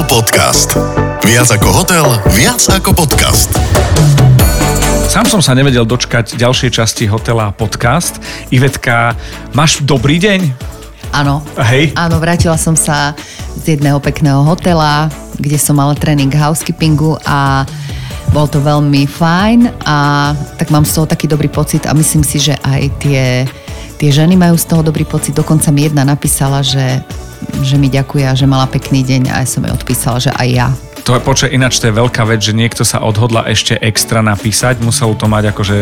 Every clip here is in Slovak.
Hotel Podcast. Viac ako hotel, viac ako podcast. Sám som sa nevedel dočkať ďalšej časti hotela podcast. Ivetka, máš dobrý deň? Áno. Hej. Áno, vrátila som sa z jedného pekného hotela, kde som mala tréning housekeepingu a bol to veľmi fajn a tak mám z toho taký dobrý pocit a myslím si, že aj tie, tie ženy majú z toho dobrý pocit. Dokonca mi jedna napísala, že, že mi ďakuje a že mala pekný deň a ja som jej odpísala, že aj ja. To je počkaj, ináč to je veľká vec, že niekto sa odhodla ešte extra napísať, musel to mať akože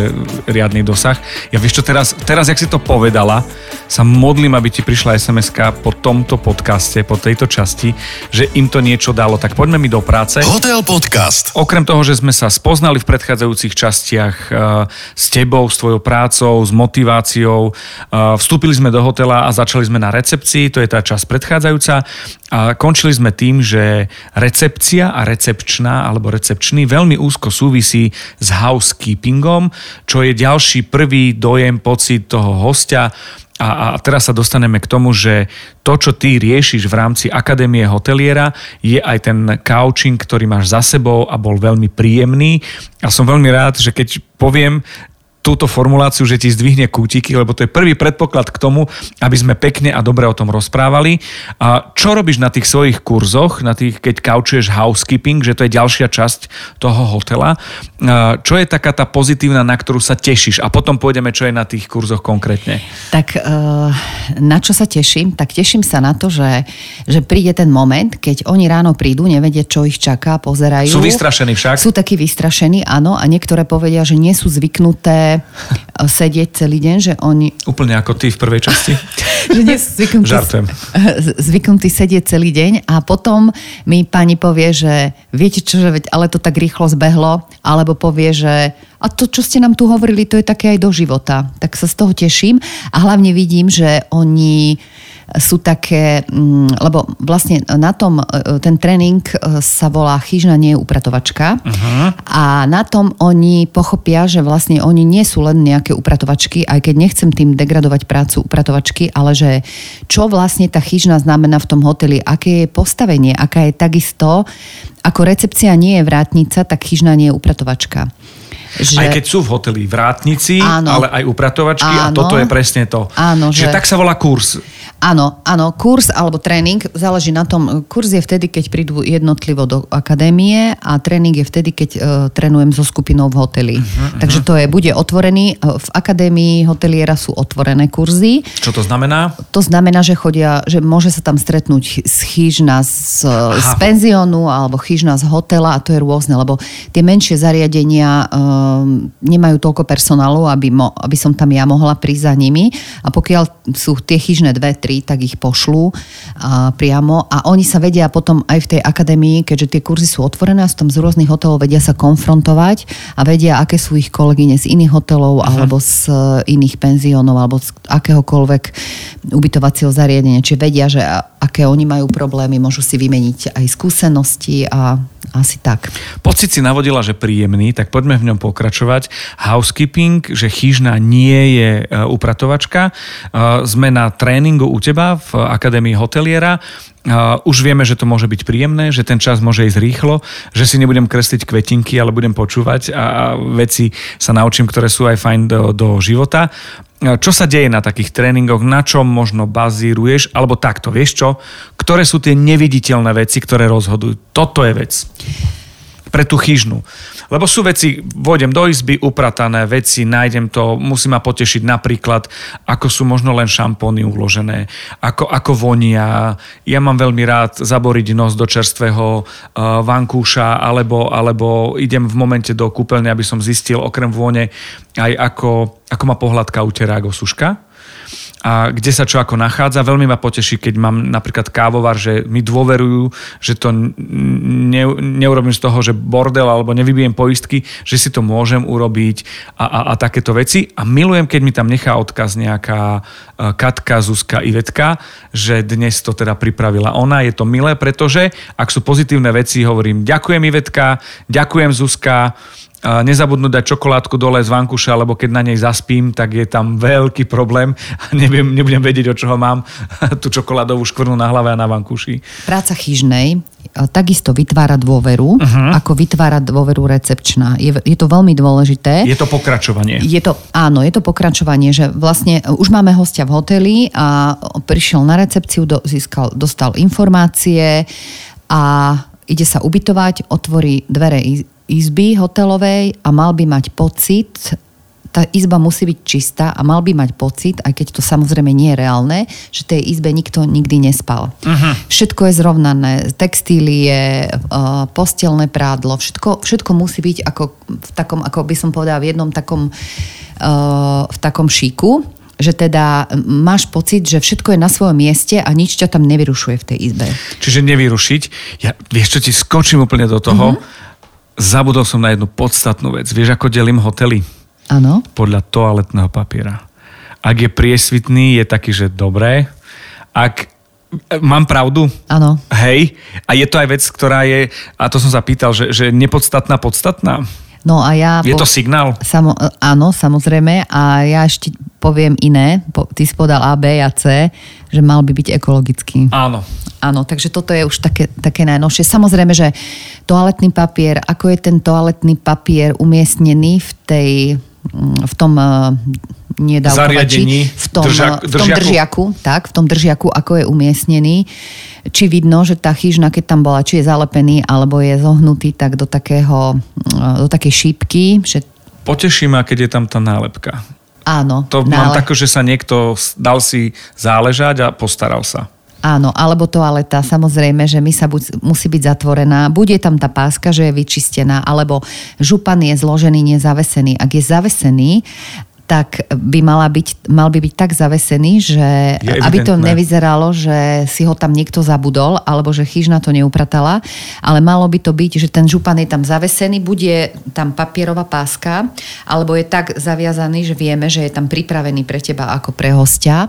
riadny dosah. Ja vieš čo, teraz, teraz jak si to povedala, sa modlím, aby ti prišla sms po tomto podcaste, po tejto časti, že im to niečo dalo. Tak poďme mi do práce. Hotel Podcast. Okrem toho, že sme sa spoznali v predchádzajúcich častiach uh, s tebou, s tvojou prácou, s motiváciou, uh, vstúpili sme do hotela a začali sme na recepcii, to je tá časť predchádzajúca a končili sme tým, že recepcia a recepčná alebo recepčný veľmi úzko súvisí s housekeepingom, čo je ďalší prvý dojem, pocit toho hostia. A, a teraz sa dostaneme k tomu, že to, čo ty riešiš v rámci Akadémie hoteliera, je aj ten couching, ktorý máš za sebou a bol veľmi príjemný. A som veľmi rád, že keď poviem, túto formuláciu, že ti zdvihne kútiky, lebo to je prvý predpoklad k tomu, aby sme pekne a dobre o tom rozprávali. A čo robíš na tých svojich kurzoch, na tých, keď kaučuješ housekeeping, že to je ďalšia časť toho hotela. Čo je taká tá pozitívna, na ktorú sa tešíš? A potom pôjdeme, čo je na tých kurzoch konkrétne. Tak na čo sa teším? Tak teším sa na to, že, že príde ten moment, keď oni ráno prídu, nevedia, čo ich čaká, pozerajú. Sú vystrašení však? Sú takí vystrašení, áno. A niektoré povedia, že nie sú zvyknuté sedieť celý deň, že oni... Úplne ako ty v prvej časti. že nie sú zvyknutí, Žartujem. zvyknutí sedieť celý deň a potom mi pani povie, že viete čo, že veď, ale to tak rýchlo zbehlo, alebo povie, že a to, čo ste nám tu hovorili, to je také aj do života. Tak sa z toho teším a hlavne vidím, že oni sú také, mm, lebo vlastne na tom, e, ten tréning e, sa volá chyžna nie je upratovačka uh-huh. a na tom oni pochopia, že vlastne oni nie sú len nejaké upratovačky, aj keď nechcem tým degradovať prácu upratovačky, ale že čo vlastne tá chyžna znamená v tom hoteli, aké je postavenie, aká je takisto, ako recepcia nie je vrátnica, tak chyžna nie je upratovačka. Že... Aj keď sú v hoteli vrátnici, áno, ale aj upratovačky áno, a toto je presne to. Áno, Čiže že... tak sa volá kurz. Áno, áno, kurz alebo tréning záleží na tom. Kurz je vtedy, keď prídu jednotlivo do akadémie a tréning je vtedy, keď uh, trénujem so skupinou v hoteli. Uh-huh, Takže to je, bude otvorený. V akadémii hoteliera sú otvorené kurzy. Čo to znamená? To znamená, že chodia, že môže sa tam stretnúť z chyžna z, z penziónu alebo chyžna z hotela a to je rôzne, lebo tie menšie zariadenia uh, nemajú toľko personálu, aby, mo, aby som tam ja mohla prísť za nimi a pokiaľ sú tie chyžné dve, tri, tak ich pošlú a, priamo a oni sa vedia potom aj v tej akadémii, keďže tie kurzy sú otvorené a sú tam z rôznych hotelov, vedia sa konfrontovať a vedia, aké sú ich kolegyne z iných hotelov uh-huh. alebo z e, iných penziónov alebo z akéhokoľvek ubytovacieho zariadenia. Čiže vedia, že aké oni majú problémy, môžu si vymeniť aj skúsenosti a asi tak. Pocit si navodila, že príjemný, tak poďme v ňom pokračovať. Housekeeping, že chyžná nie je e, upratovačka. E, sme na tréningu u teba v Akadémii hoteliera. Uh, už vieme, že to môže byť príjemné, že ten čas môže ísť rýchlo, že si nebudem kresliť kvetinky, ale budem počúvať a veci sa naučím, ktoré sú aj fajn do, do života. Čo sa deje na takých tréningoch, na čom možno bazíruješ, alebo takto, vieš čo? Ktoré sú tie neviditeľné veci, ktoré rozhodujú? Toto je vec pre tú chyžnú. Lebo sú veci, vôjdem do izby, upratané veci, nájdem to, musí ma potešiť napríklad, ako sú možno len šampóny uložené, ako, ako vonia. Ja mám veľmi rád zaboriť nos do čerstvého uh, vankúša, alebo, alebo idem v momente do kúpeľne, aby som zistil okrem vône aj ako, ako má pohľadka uterák osuška a kde sa čo ako nachádza. Veľmi ma poteší, keď mám napríklad kávovar, že mi dôverujú, že to ne, neurobím z toho, že bordel alebo nevybijem poistky, že si to môžem urobiť a, a, a takéto veci. A milujem, keď mi tam nechá odkaz nejaká e, Katka, Zuzka, Ivetka, že dnes to teda pripravila ona. Je to milé, pretože ak sú pozitívne veci, hovorím ďakujem Ivetka, ďakujem Zuzka, nezabudnúť dať čokoládku dole z vankuša, lebo keď na nej zaspím, tak je tam veľký problém a neviem, nebudem vedieť, od čoho mám tú čokoládovú škvrnu na hlave a na vankuši. Práca chyžnej takisto vytvára dôveru, uh-huh. ako vytvára dôveru recepčná. Je, je to veľmi dôležité. Je to pokračovanie. Je to, áno, je to pokračovanie, že vlastne už máme hostia v hoteli a prišiel na recepciu, do, získal, dostal informácie a ide sa ubytovať, otvorí dvere izby hotelovej a mal by mať pocit, tá izba musí byť čistá a mal by mať pocit, aj keď to samozrejme nie je reálne, že tej izbe nikto nikdy nespal. Uh-huh. Všetko je zrovnané, textílie, uh, postelné prádlo, všetko, všetko musí byť ako v takom, ako by som povedala, v jednom takom, uh, v takom šíku, že teda máš pocit, že všetko je na svojom mieste a nič ťa tam nevyrušuje v tej izbe. Čiže nevyrušiť. Ja, vieš čo, ti skočím úplne do toho. Uh-huh. Zabudol som na jednu podstatnú vec. Vieš, ako delím hotely? Áno. Podľa toaletného papiera. Ak je priesvitný, je taký, že dobré. Ak Mám pravdu? Áno. Hej. A je to aj vec, ktorá je, a to som sa pýtal, že, že nepodstatná, podstatná? No a ja... Je to signál? Samo, áno, samozrejme. A ja ešte poviem iné. Po, ty si povedal A, B a C, že mal by byť ekologický. Áno. Áno, takže toto je už také, také najnovšie. Samozrejme, že toaletný papier, ako je ten toaletný papier umiestnený v tej v tom eh, nie v tom, držak, v tom držiaku, tak, v tom držiaku, ako je umiestnený. Či vidno, že tá chyžna, keď tam bola, či je zalepený, alebo je zohnutý tak do takého, eh, do takej šípky. Že... Poteší ma, keď je tam tá nálepka. Áno. To nále... mám tako, že sa niekto dal si záležať a postaral sa. Áno, alebo toaleta, samozrejme, že my sa buď, musí byť zatvorená, bude tam tá páska, že je vyčistená, alebo župan je zložený, nezavesený. Ak je zavesený, tak by mala byť, mal by byť tak zavesený, že aby to nevyzeralo, že si ho tam niekto zabudol, alebo že chyžna to neupratala, ale malo by to byť, že ten župan je tam zavesený, bude tam papierová páska, alebo je tak zaviazaný, že vieme, že je tam pripravený pre teba ako pre hostia.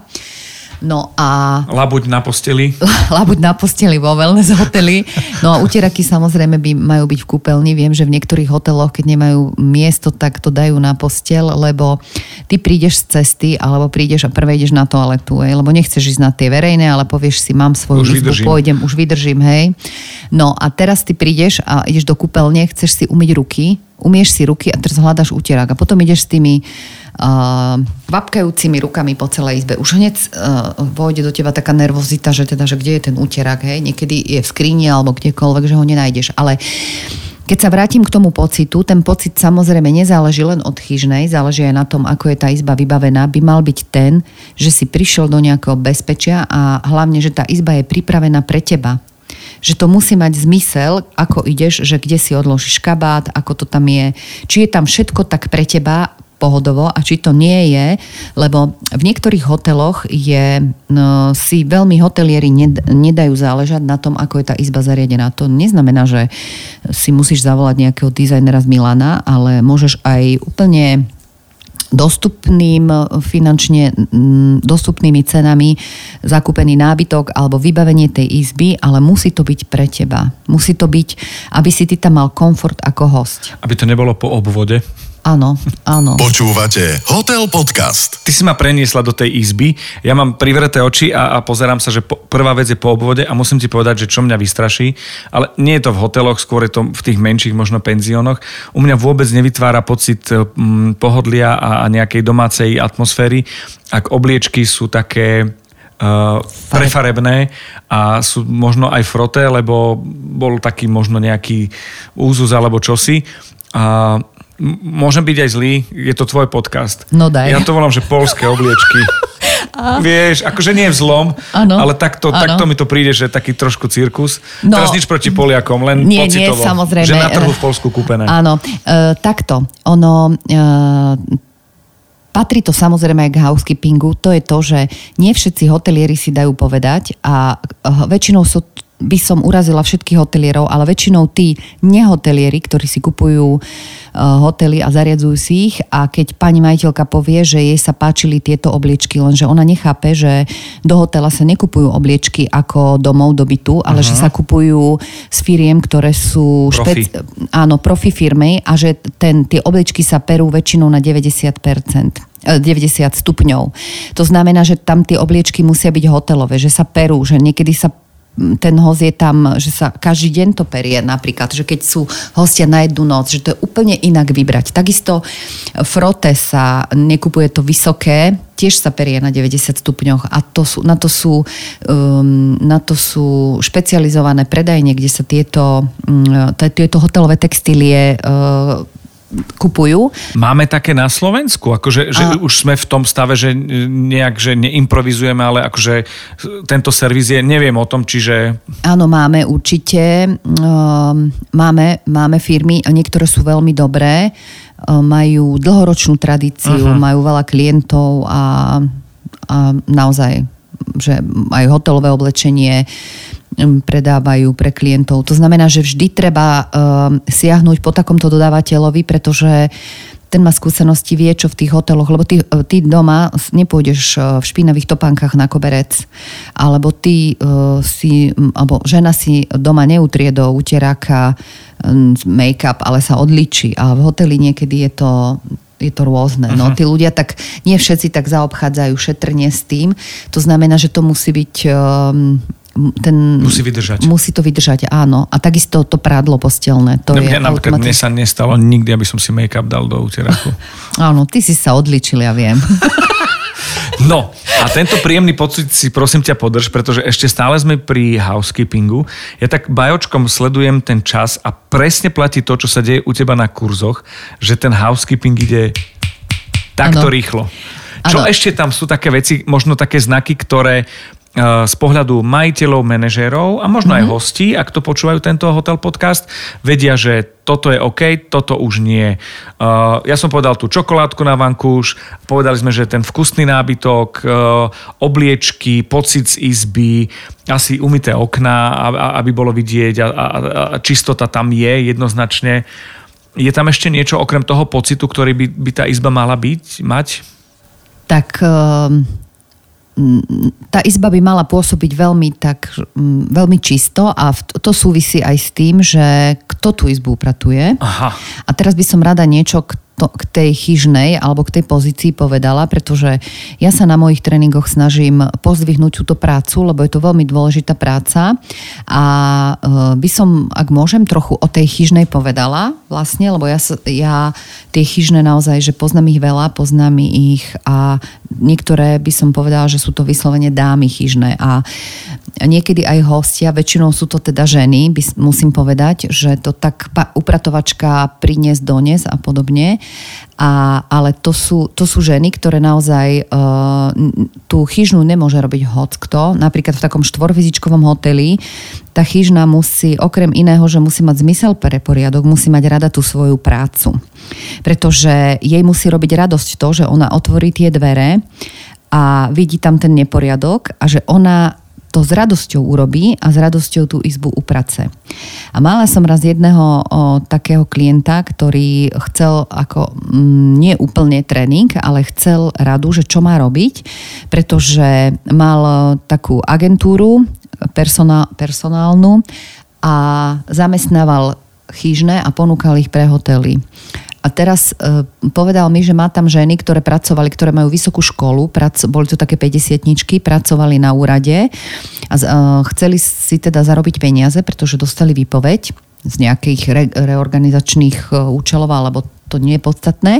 No a... Labuť na posteli. Labuť na posteli vo wellness hoteli. No a utieraky samozrejme by majú byť v kúpeľni. Viem, že v niektorých hoteloch, keď nemajú miesto, tak to dajú na postel, lebo ty prídeš z cesty, alebo prídeš a prvé ideš na toaletu, hej, lebo nechceš ísť na tie verejné, ale povieš si, mám svoju už izbu, vydržím. pôjdem, už vydržím, hej. No a teraz ty prídeš a ideš do kúpeľne, chceš si umyť ruky, umieš si ruky a teraz hľadaš utierák a potom ideš s tými uh, kvapkajúcimi rukami po celej izbe. Už hneď uh, vojde do teba taká nervozita, že teda, že kde je ten úterák, hej? Niekedy je v skríni alebo kdekoľvek, že ho nenájdeš. Ale keď sa vrátim k tomu pocitu, ten pocit samozrejme nezáleží len od chyžnej, záleží aj na tom, ako je tá izba vybavená, by mal byť ten, že si prišiel do nejakého bezpečia a hlavne, že tá izba je pripravená pre teba že to musí mať zmysel, ako ideš, že kde si odložíš kabát, ako to tam je, či je tam všetko tak pre teba pohodovo a či to nie je, lebo v niektorých hoteloch je, no, si veľmi hotelieri ned, nedajú záležať na tom, ako je tá izba zariadená. To neznamená, že si musíš zavolať nejakého dizajnera z Milana, ale môžeš aj úplne dostupným finančne dostupnými cenami zakúpený nábytok alebo vybavenie tej izby, ale musí to byť pre teba. Musí to byť, aby si ty tam mal komfort ako host. Aby to nebolo po obvode. Áno, áno. Počúvate Hotel Podcast. Ty si ma preniesla do tej izby, ja mám privreté oči a, a pozerám sa, že po, prvá vec je po obvode a musím ti povedať, že čo mňa vystraší, ale nie je to v hoteloch, skôr je to v tých menších možno penziónoch. U mňa vôbec nevytvára pocit hm, pohodlia a, a nejakej domácej atmosféry, ak obliečky sú také Uh, prefarebné a sú možno aj froté, lebo bol taký možno nejaký úzus alebo čosi. A môžem byť aj zlý, je to tvoj podcast. No daj. Ja to volám, že polské obliečky. A... Vieš, akože nie je vzlom, ano. ale takto, ano. takto mi to príde, že taký trošku cirkus. No, Teraz nič proti Poliakom, len nie, pocitovo. Nie, samozrejme. Že na trhu v Polsku kúpené. Áno, uh, takto. Ono... Uh, Patrí to samozrejme aj k housekeepingu, to je to, že nie všetci hotelieri si dajú povedať a väčšinou sú by som urazila všetkých hotelierov, ale väčšinou tí nehotelieri, ktorí si kupujú uh, hotely a zariadzujú si ich a keď pani majiteľka povie, že jej sa páčili tieto obliečky, lenže ona nechápe, že do hotela sa nekupujú obliečky ako domov do bytu, ale uh-huh. že sa kupujú z firiem, ktoré sú profi. Špec- áno, profi firmy a že ten, tie obliečky sa perú väčšinou na 90%. 90 stupňov. To znamená, že tam tie obliečky musia byť hotelové, že sa perú, že niekedy sa ten hoz je tam, že sa každý deň to perie napríklad, že keď sú hostia na jednu noc, že to je úplne inak vybrať. Takisto frote sa, nekupuje to vysoké, tiež sa perie na 90 stupňoch a to sú, na, to sú, um, na to sú špecializované predajne, kde sa tieto, um, tieto hotelové textílie uh, kupujú. Máme také na Slovensku? Akože, že a... už sme v tom stave, že nejak, že neimprovizujeme, ale akože tento servis je, neviem o tom, čiže... Áno, máme určite. Um, máme, máme firmy, niektoré sú veľmi dobré, um, majú dlhoročnú tradíciu, uh-huh. majú veľa klientov a, a naozaj, že majú hotelové oblečenie, predávajú pre klientov. To znamená, že vždy treba uh, siahnuť po takomto dodávateľovi, pretože ten má skúsenosti, vie, čo v tých hoteloch, lebo ty, ty doma nepôjdeš v špinavých topánkach na koberec, alebo ty uh, si, alebo žena si doma neutrie do uteráka um, make-up, ale sa odličí. A v hoteli niekedy je to je to rôzne. No, tí ľudia tak, nie všetci tak zaobchádzajú šetrne s tým. To znamená, že to musí byť um, ten... Musí vydržať. Musí to vydržať, áno. A takisto to prádlo postelné. To no, je mne, napríklad mne sa nestalo nikdy, aby som si make-up dal do úteraku. áno, ty si sa odličil, ja viem. No a tento príjemný pocit si prosím ťa podrž, pretože ešte stále sme pri housekeepingu. Ja tak bajočkom sledujem ten čas a presne platí to, čo sa deje u teba na kurzoch, že ten housekeeping ide takto ano. rýchlo. Čo ano. ešte tam sú také veci, možno také znaky, ktoré z pohľadu majiteľov, manažérov a možno mm-hmm. aj mhm. hostí, ak to počúvajú tento hotel podcast, vedia, že toto je OK, toto už nie. Uh, ja som povedal tú čokoládku na vankúš, povedali sme, že ten vkusný nábytok, uh, obliečky, pocit z izby, asi umité okná, aby bolo vidieť a, a, a čistota tam je jednoznačne. Je tam ešte niečo okrem toho pocitu, ktorý by, by tá izba mala byť, mať? Tak... Uh tá izba by mala pôsobiť veľmi, tak, veľmi čisto a to súvisí aj s tým, že kto tú izbu upratuje. Aha. A teraz by som rada niečo k to, k tej chyžnej alebo k tej pozícii povedala, pretože ja sa na mojich tréningoch snažím pozdvihnúť túto prácu, lebo je to veľmi dôležitá práca a e, by som, ak môžem, trochu o tej chyžnej povedala vlastne, lebo ja, ja tie chyžné naozaj, že poznám ich veľa, poznám ich a niektoré by som povedala, že sú to vyslovene dámy chyžné a niekedy aj hostia, väčšinou sú to teda ženy, by, musím povedať, že to tak upratovačka priniesť dones a podobne. A, ale to sú, to sú ženy, ktoré naozaj uh, tú chyžnú nemôže robiť hoc kto. Napríklad v takom štvorvizičkovom hoteli tá chyžna musí, okrem iného, že musí mať zmysel pre poriadok, musí mať rada tú svoju prácu. Pretože jej musí robiť radosť to, že ona otvorí tie dvere a vidí tam ten neporiadok a že ona to s radosťou urobí a s radosťou tú izbu uprace. A mala som raz jedného o, takého klienta, ktorý chcel ako m, mm, nie úplne tréning, ale chcel radu, že čo má robiť, pretože mal takú agentúru personál, personálnu a zamestnával chyžné a ponúkal ich pre hotely. A teraz e, povedal mi, že má tam ženy, ktoré pracovali, ktoré majú vysokú školu, prac, boli to také 50 pracovali na úrade a e, chceli si teda zarobiť peniaze, pretože dostali výpoveď z nejakých re, reorganizačných e, účelov, alebo to nie je podstatné,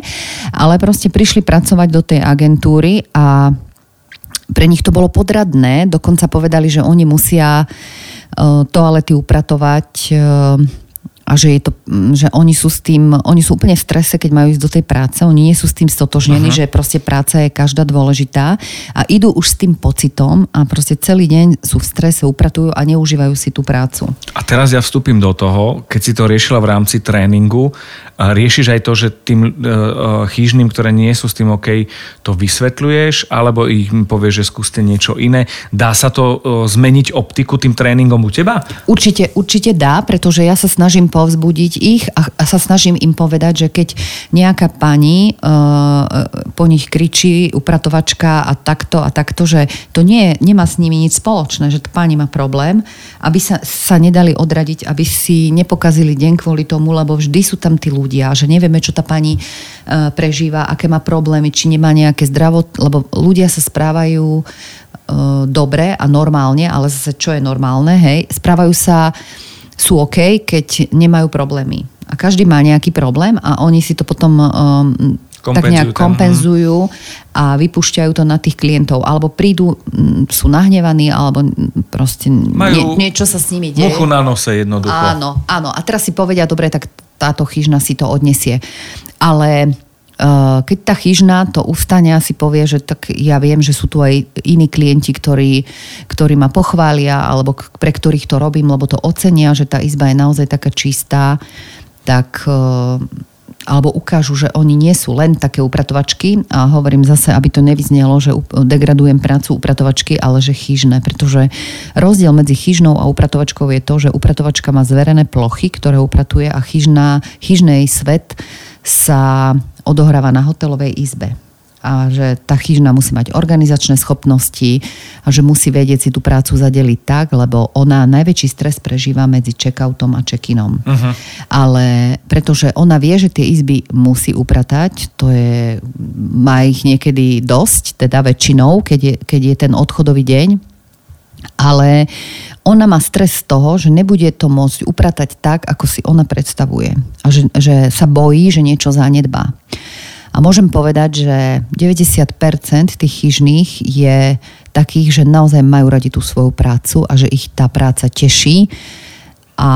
ale proste prišli pracovať do tej agentúry a pre nich to bolo podradné, dokonca povedali, že oni musia uh, toalety upratovať uh, a že, je to, že oni sú s tým, oni sú úplne v strese, keď majú ísť do tej práce, oni nie sú s tým stotožnení, uh-huh. že proste práca je každá dôležitá a idú už s tým pocitom a proste celý deň sú v strese, upratujú a neužívajú si tú prácu. A teraz ja vstúpim do toho, keď si to riešila v rámci tréningu, riešiš aj to, že tým uh, chýžným, ktoré nie sú s tým OK, to vysvetľuješ, alebo ich povieš, že skúste niečo iné. Dá sa to uh, zmeniť optiku tým tréningom u teba? Určite, určite dá, pretože ja sa snažím povzbudiť ich a, a sa snažím im povedať, že keď nejaká pani uh, po nich kričí, upratovačka a takto a takto, že to nie, nemá s nimi nič spoločné, že pani má problém, aby sa, sa nedali odradiť, aby si nepokazili deň kvôli tomu, lebo vždy sú tam tí ľudia, že nevieme, čo tá pani uh, prežíva, aké má problémy, či nemá nejaké zdravot, lebo ľudia sa správajú dobre a normálne, ale zase čo je normálne, hej, správajú sa, sú OK, keď nemajú problémy. A každý má nejaký problém a oni si to potom um, tak nejak kompenzujú a vypúšťajú to na tých klientov. Alebo prídu, sú nahnevaní, alebo proste Majú nie, niečo sa s nimi deje. Muchu na nose jednoducho. Áno, áno. A teraz si povedia, dobre, tak táto chyžna si to odnesie. Ale keď tá chyžna to ustane si povie, že tak ja viem, že sú tu aj iní klienti, ktorí, ktorí ma pochvália alebo pre ktorých to robím, lebo to ocenia, že tá izba je naozaj taká čistá, tak eh, alebo ukážu, že oni nie sú len také upratovačky. A hovorím zase, aby to nevyznelo, že degradujem prácu upratovačky, ale že chyžné, pretože rozdiel medzi chyžnou a upratovačkou je to, že upratovačka má zverené plochy, ktoré upratuje a chyžná, chyžnej svet sa odohráva na hotelovej izbe a že tá chyžna musí mať organizačné schopnosti a že musí vedieť si tú prácu zadeliť tak, lebo ona najväčší stres prežíva medzi check-outom a check-inom. Uh-huh. Ale pretože ona vie, že tie izby musí upratať, to je, má ich niekedy dosť, teda väčšinou, keď je, keď je ten odchodový deň, ale ona má stres z toho, že nebude to môcť upratať tak, ako si ona predstavuje. A že, že sa bojí, že niečo zanedbá. A môžem povedať, že 90% tých chyžných je takých, že naozaj majú radi tú svoju prácu a že ich tá práca teší. A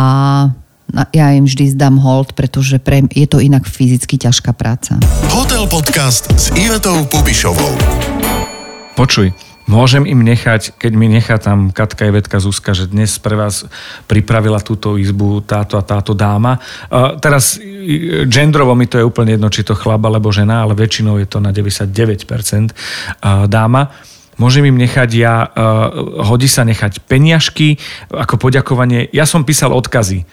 ja im vždy zdám hold, pretože pre, je to inak fyzicky ťažká práca. Hotel Podcast s Ivetou Pubišovou. Počuj, Môžem im nechať, keď mi nechá tam Katka Ivetka Zuzka, že dnes pre vás pripravila túto izbu táto a táto dáma. Uh, teraz genderovo mi to je úplne jedno, či to chlap alebo žena, ale väčšinou je to na 99% uh, dáma. Môžem im nechať ja, uh, hodí sa nechať peniažky ako poďakovanie. Ja som písal odkazy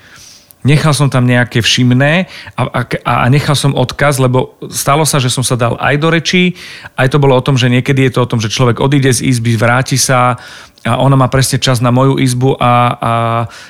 Nechal som tam nejaké všimné a, a, a nechal som odkaz, lebo stalo sa, že som sa dal aj do rečí, aj to bolo o tom, že niekedy je to o tom, že človek odíde z izby, vráti sa, a ona má presne čas na moju izbu a, a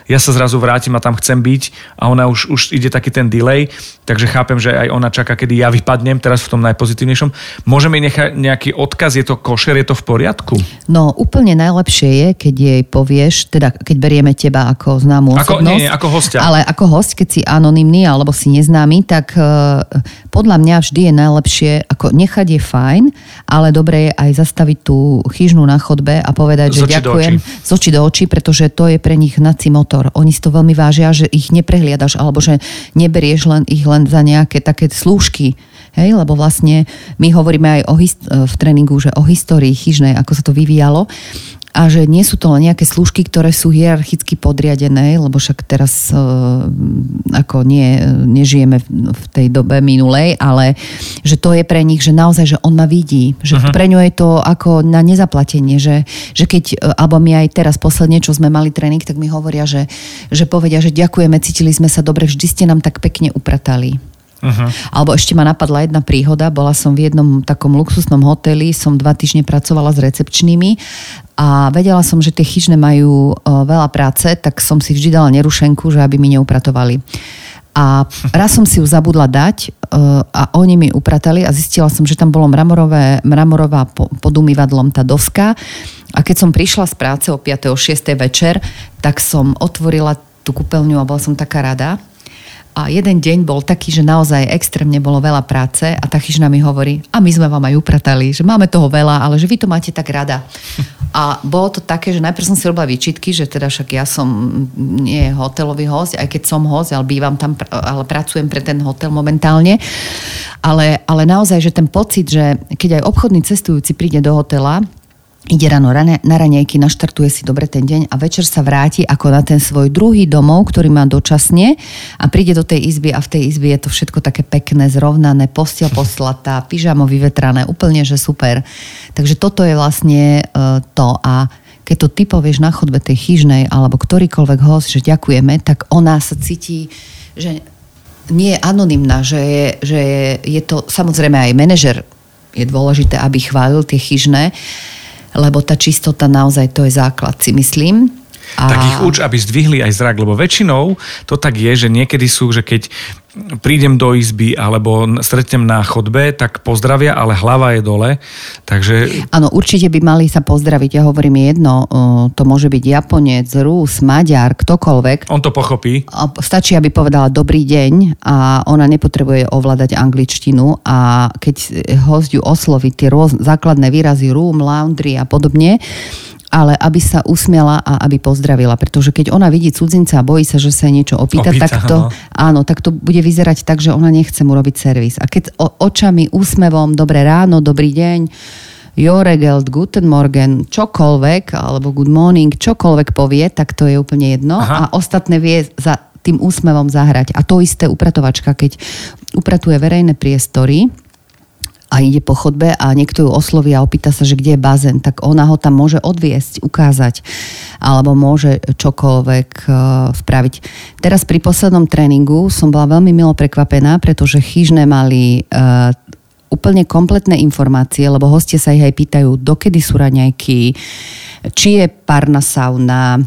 ja sa zrazu vrátim a tam chcem byť a ona už, už ide taký ten delay, takže chápem, že aj ona čaká, kedy ja vypadnem teraz v tom najpozitívnejšom. Môžeme jej nechať nejaký odkaz, je to košer, je to v poriadku? No úplne najlepšie je, keď jej povieš, teda keď berieme teba ako známu ako, osobnosť. Nie, nie, ako hostia. Ale ako host, keď si anonymný alebo si neznámy, tak uh, podľa mňa vždy je najlepšie, ako nechať je fajn, ale dobre je aj zastaviť tú chyžnú na chodbe a povedať, že ďakujem z očí do očí, pretože to je pre nich naci motor. Oni si to veľmi vážia, že ich neprehliadaš alebo že neberieš len ich len za nejaké také slúžky. Hej, lebo vlastne my hovoríme aj o hist- v tréningu, že o histórii chyžnej, ako sa to vyvíjalo a že nie sú to len nejaké služky, ktoré sú hierarchicky podriadené, lebo však teraz uh, ako nie, nežijeme v tej dobe minulej, ale že to je pre nich, že naozaj, že on ma vidí, že uh-huh. pre ňo je to ako na nezaplatenie, že, že keď, e, alebo my aj teraz posledne, čo sme mali tréning, tak mi hovoria, že, že povedia, že ďakujeme, cítili sme sa dobre, vždy ste nám tak pekne upratali. Uh-huh. Alebo ešte ma napadla jedna príhoda, bola som v jednom takom luxusnom hoteli, som dva týždne pracovala s recepčnými a vedela som, že tie chyžné majú veľa práce, tak som si vždy dala nerušenku, že aby mi neupratovali. A raz som si ju zabudla dať a oni mi upratali a zistila som, že tam bolo mramorové, mramorová pod umývadlom tá doska. A keď som prišla z práce o 5. o 6. večer, tak som otvorila tú kúpeľňu a bola som taká rada, a jeden deň bol taký, že naozaj extrémne bolo veľa práce a tá chyžna mi hovorí, a my sme vám aj upratali, že máme toho veľa, ale že vy to máte tak rada. A bolo to také, že najprv som si robila výčitky, že teda však ja som nie hotelový host, aj keď som host, ale bývam tam, ale pracujem pre ten hotel momentálne. Ale, ale naozaj, že ten pocit, že keď aj obchodný cestujúci príde do hotela, ide ráno na raňajky, naštartuje si dobre ten deň a večer sa vráti ako na ten svoj druhý domov, ktorý má dočasne a príde do tej izby a v tej izby je to všetko také pekné, zrovnané, postel poslatá, pyžamo vyvetrané, úplne, že super. Takže toto je vlastne uh, to a keď to ty povieš na chodbe tej chyžnej alebo ktorýkoľvek host, že ďakujeme, tak ona sa cíti, že nie je anonimná, že je, že je, je to, samozrejme aj manažer je dôležité, aby chválil tie chyžné, lebo tá čistota naozaj to je základ, si myslím. A... Tak ich uč, aby zdvihli aj zrak, lebo väčšinou to tak je, že niekedy sú, že keď prídem do izby alebo stretnem na chodbe, tak pozdravia, ale hlava je dole. Takže... Áno, určite by mali sa pozdraviť. Ja hovorím jedno, to môže byť Japonec, Rus, Maďar, ktokoľvek. On to pochopí. Stačí, aby povedala dobrý deň a ona nepotrebuje ovládať angličtinu a keď host ju osloví tie rôzne základné výrazy room, laundry a podobne, ale aby sa usmiela a aby pozdravila, pretože keď ona vidí cudzinca a bojí sa, že sa niečo opýta, opýta tak to, no. áno, tak to bude vyzerať tak, že ona nechce mu robiť servis. A keď o, očami, úsmevom, dobré ráno, dobrý deň, Joregeld, Guten Morgen, čokoľvek, alebo Good Morning, čokoľvek povie, tak to je úplne jedno. Aha. A ostatné vie za tým úsmevom zahrať. A to isté upratovačka, keď upratuje verejné priestory, a ide po chodbe a niekto ju osloví a opýta sa, že kde je bazén, tak ona ho tam môže odviesť, ukázať alebo môže čokoľvek spraviť. Teraz pri poslednom tréningu som bola veľmi milo prekvapená, pretože chyžné mali uh, úplne kompletné informácie, lebo hostia sa ich aj pýtajú, dokedy sú raňajky, či je párna sauna,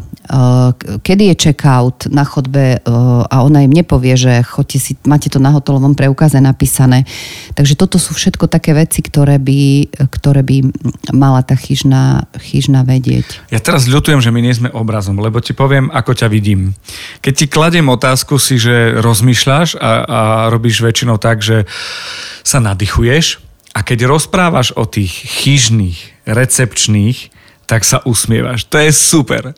kedy je check-out na chodbe eh, a ona im nepovie, že chodte si, máte to na hotelovom preukaze napísané. Takže toto sú všetko také veci, ktoré by, ktoré by mala tá chyžná, chyžná vedieť. Ja teraz ľutujem, že my nie sme obrazom, lebo ti poviem, ako ťa vidím. Keď ti kladiem otázku si, že rozmýšľaš a, a robíš väčšinou tak, že sa nadýchuješ a keď rozprávaš o tých chyžných, recepčných, tak sa usmievaš. To je super.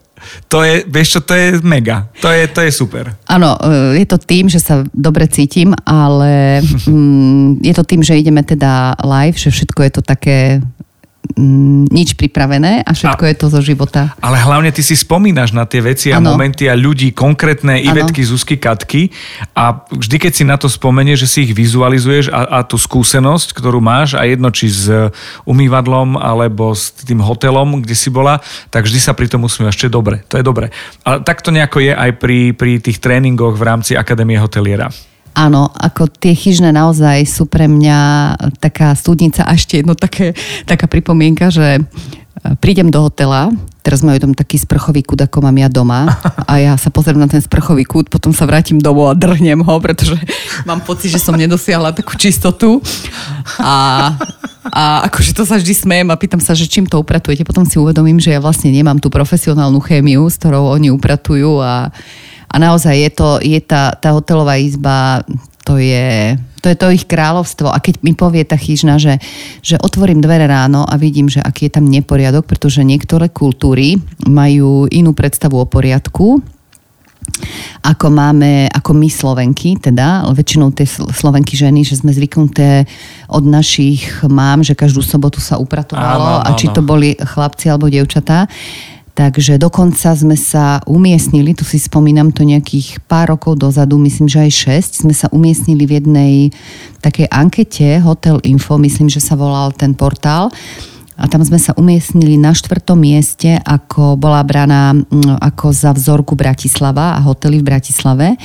To je, vieš čo, to je mega. To je, to je super. Áno, e, je to tým, že sa dobre cítim, ale mm, je to tým, že ideme teda live, že všetko je to také nič pripravené a všetko a, je to zo života. Ale hlavne ty si spomínaš na tie veci a ano. momenty a ľudí, konkrétne Ivetky, ano. Zuzky, Katky a vždy, keď si na to spomenieš, že si ich vizualizuješ a, a tú skúsenosť, ktorú máš a jedno či s umývadlom alebo s tým hotelom, kde si bola, tak vždy sa pri tom usmievaš, čo je dobre, to je dobre. A tak to nejako je aj pri, pri tých tréningoch v rámci Akadémie hoteliera. Áno, ako tie chyžné naozaj sú pre mňa taká studnica a ešte jedno také, taká pripomienka, že e, prídem do hotela, teraz majú tam taký sprchový kút, ako mám ja doma a ja sa pozriem na ten sprchový kút, potom sa vrátim domov a drhnem ho, pretože mám pocit, že som nedosiahla takú čistotu a, a akože to sa vždy smejem a pýtam sa, že čím to upratujete. Potom si uvedomím, že ja vlastne nemám tú profesionálnu chémiu, s ktorou oni upratujú a a naozaj je to, je tá, tá hotelová izba, to je, to je to ich kráľovstvo. A keď mi povie tá chyžna, že, že otvorím dvere ráno a vidím, že aký je tam neporiadok, pretože niektoré kultúry majú inú predstavu o poriadku, ako máme, ako my Slovenky, teda, väčšinou tie Slovenky ženy, že sme zvyknuté od našich mám, že každú sobotu sa upratovalo áno, áno. a či to boli chlapci alebo dievčatá. Takže dokonca sme sa umiestnili, tu si spomínam to nejakých pár rokov dozadu, myslím, že aj 6, sme sa umiestnili v jednej takej ankete Hotel Info, myslím, že sa volal ten portál. A tam sme sa umiestnili na štvrtom mieste, ako bola braná ako za vzorku Bratislava a hotely v Bratislave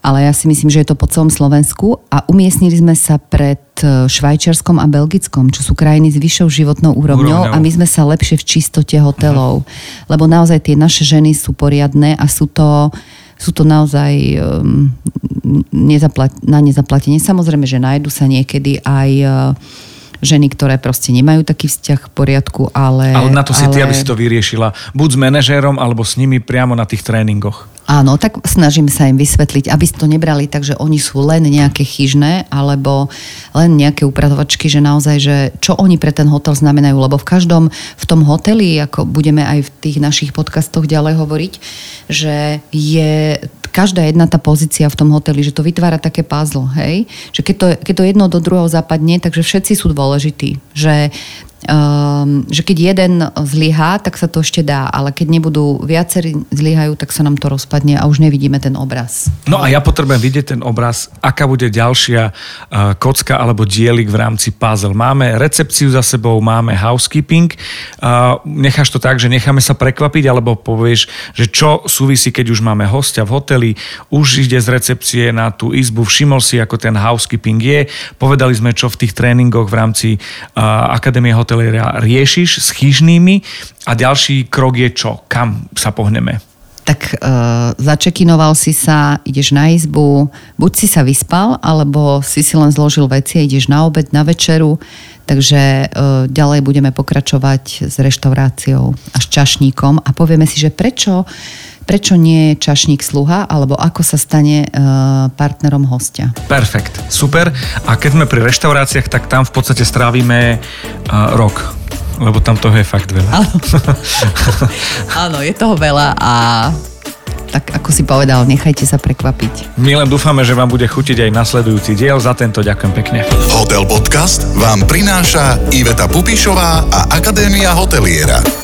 ale ja si myslím, že je to po celom Slovensku a umiestnili sme sa pred e, Švajčiarskom a Belgickom, čo sú krajiny s vyššou životnou úrovňou, úrovňou. a my sme sa lepšie v čistote hotelov, uh-huh. lebo naozaj tie naše ženy sú poriadne a sú to, sú to naozaj um, nezaplat, na nezaplatenie. Samozrejme, že nájdu sa niekedy aj uh, ženy, ktoré proste nemajú taký vzťah v poriadku, ale... Ale na to si ale... ty, aby si to vyriešila. Buď s manažérom, alebo s nimi priamo na tých tréningoch. Áno, tak snažím sa im vysvetliť, aby si to nebrali tak, že oni sú len nejaké chyžné, alebo len nejaké upratovačky, že naozaj, že čo oni pre ten hotel znamenajú, lebo v každom, v tom hoteli, ako budeme aj v tých našich podcastoch ďalej hovoriť, že je každá jedna tá pozícia v tom hoteli, že to vytvára také puzzle, hej? Že keď to, keď to jedno do druhého zapadne, takže všetci sú dôležití. Že um, že keď jeden zlyhá, tak sa to ešte dá, ale keď nebudú viacerí zlyhajú, tak sa nám to rozpadne a už nevidíme ten obraz. No a ja potrebujem vidieť ten obraz, aká bude ďalšia uh, kocka alebo dielik v rámci puzzle. Máme recepciu za sebou, máme housekeeping. Uh, necháš to tak, že necháme sa prekvapiť, alebo povieš, že čo súvisí, keď už máme hostia v hoteli, už ide z recepcie na tú izbu, všimol si, ako ten housekeeping je. Povedali sme, čo v tých tréningoch v rámci uh, Akadémie hotel hoteliera riešiš s chyžnými a ďalší krok je čo? Kam sa pohneme? tak uh, začekinoval si sa, ideš na izbu, buď si sa vyspal, alebo si si len zložil veci a ideš na obed, na večeru. Takže uh, ďalej budeme pokračovať s reštauráciou a s čašníkom a povieme si, že prečo, prečo nie je čašník sluha, alebo ako sa stane uh, partnerom hostia. Perfekt, super. A keď sme pri reštauráciách, tak tam v podstate strávime uh, rok lebo tam toho je fakt veľa. Áno. Áno, je toho veľa a tak ako si povedal, nechajte sa prekvapiť. My len dúfame, že vám bude chutiť aj nasledujúci diel. Za tento ďakujem pekne. Hotel Podcast vám prináša Iveta Pupišová a Akadémia hoteliera.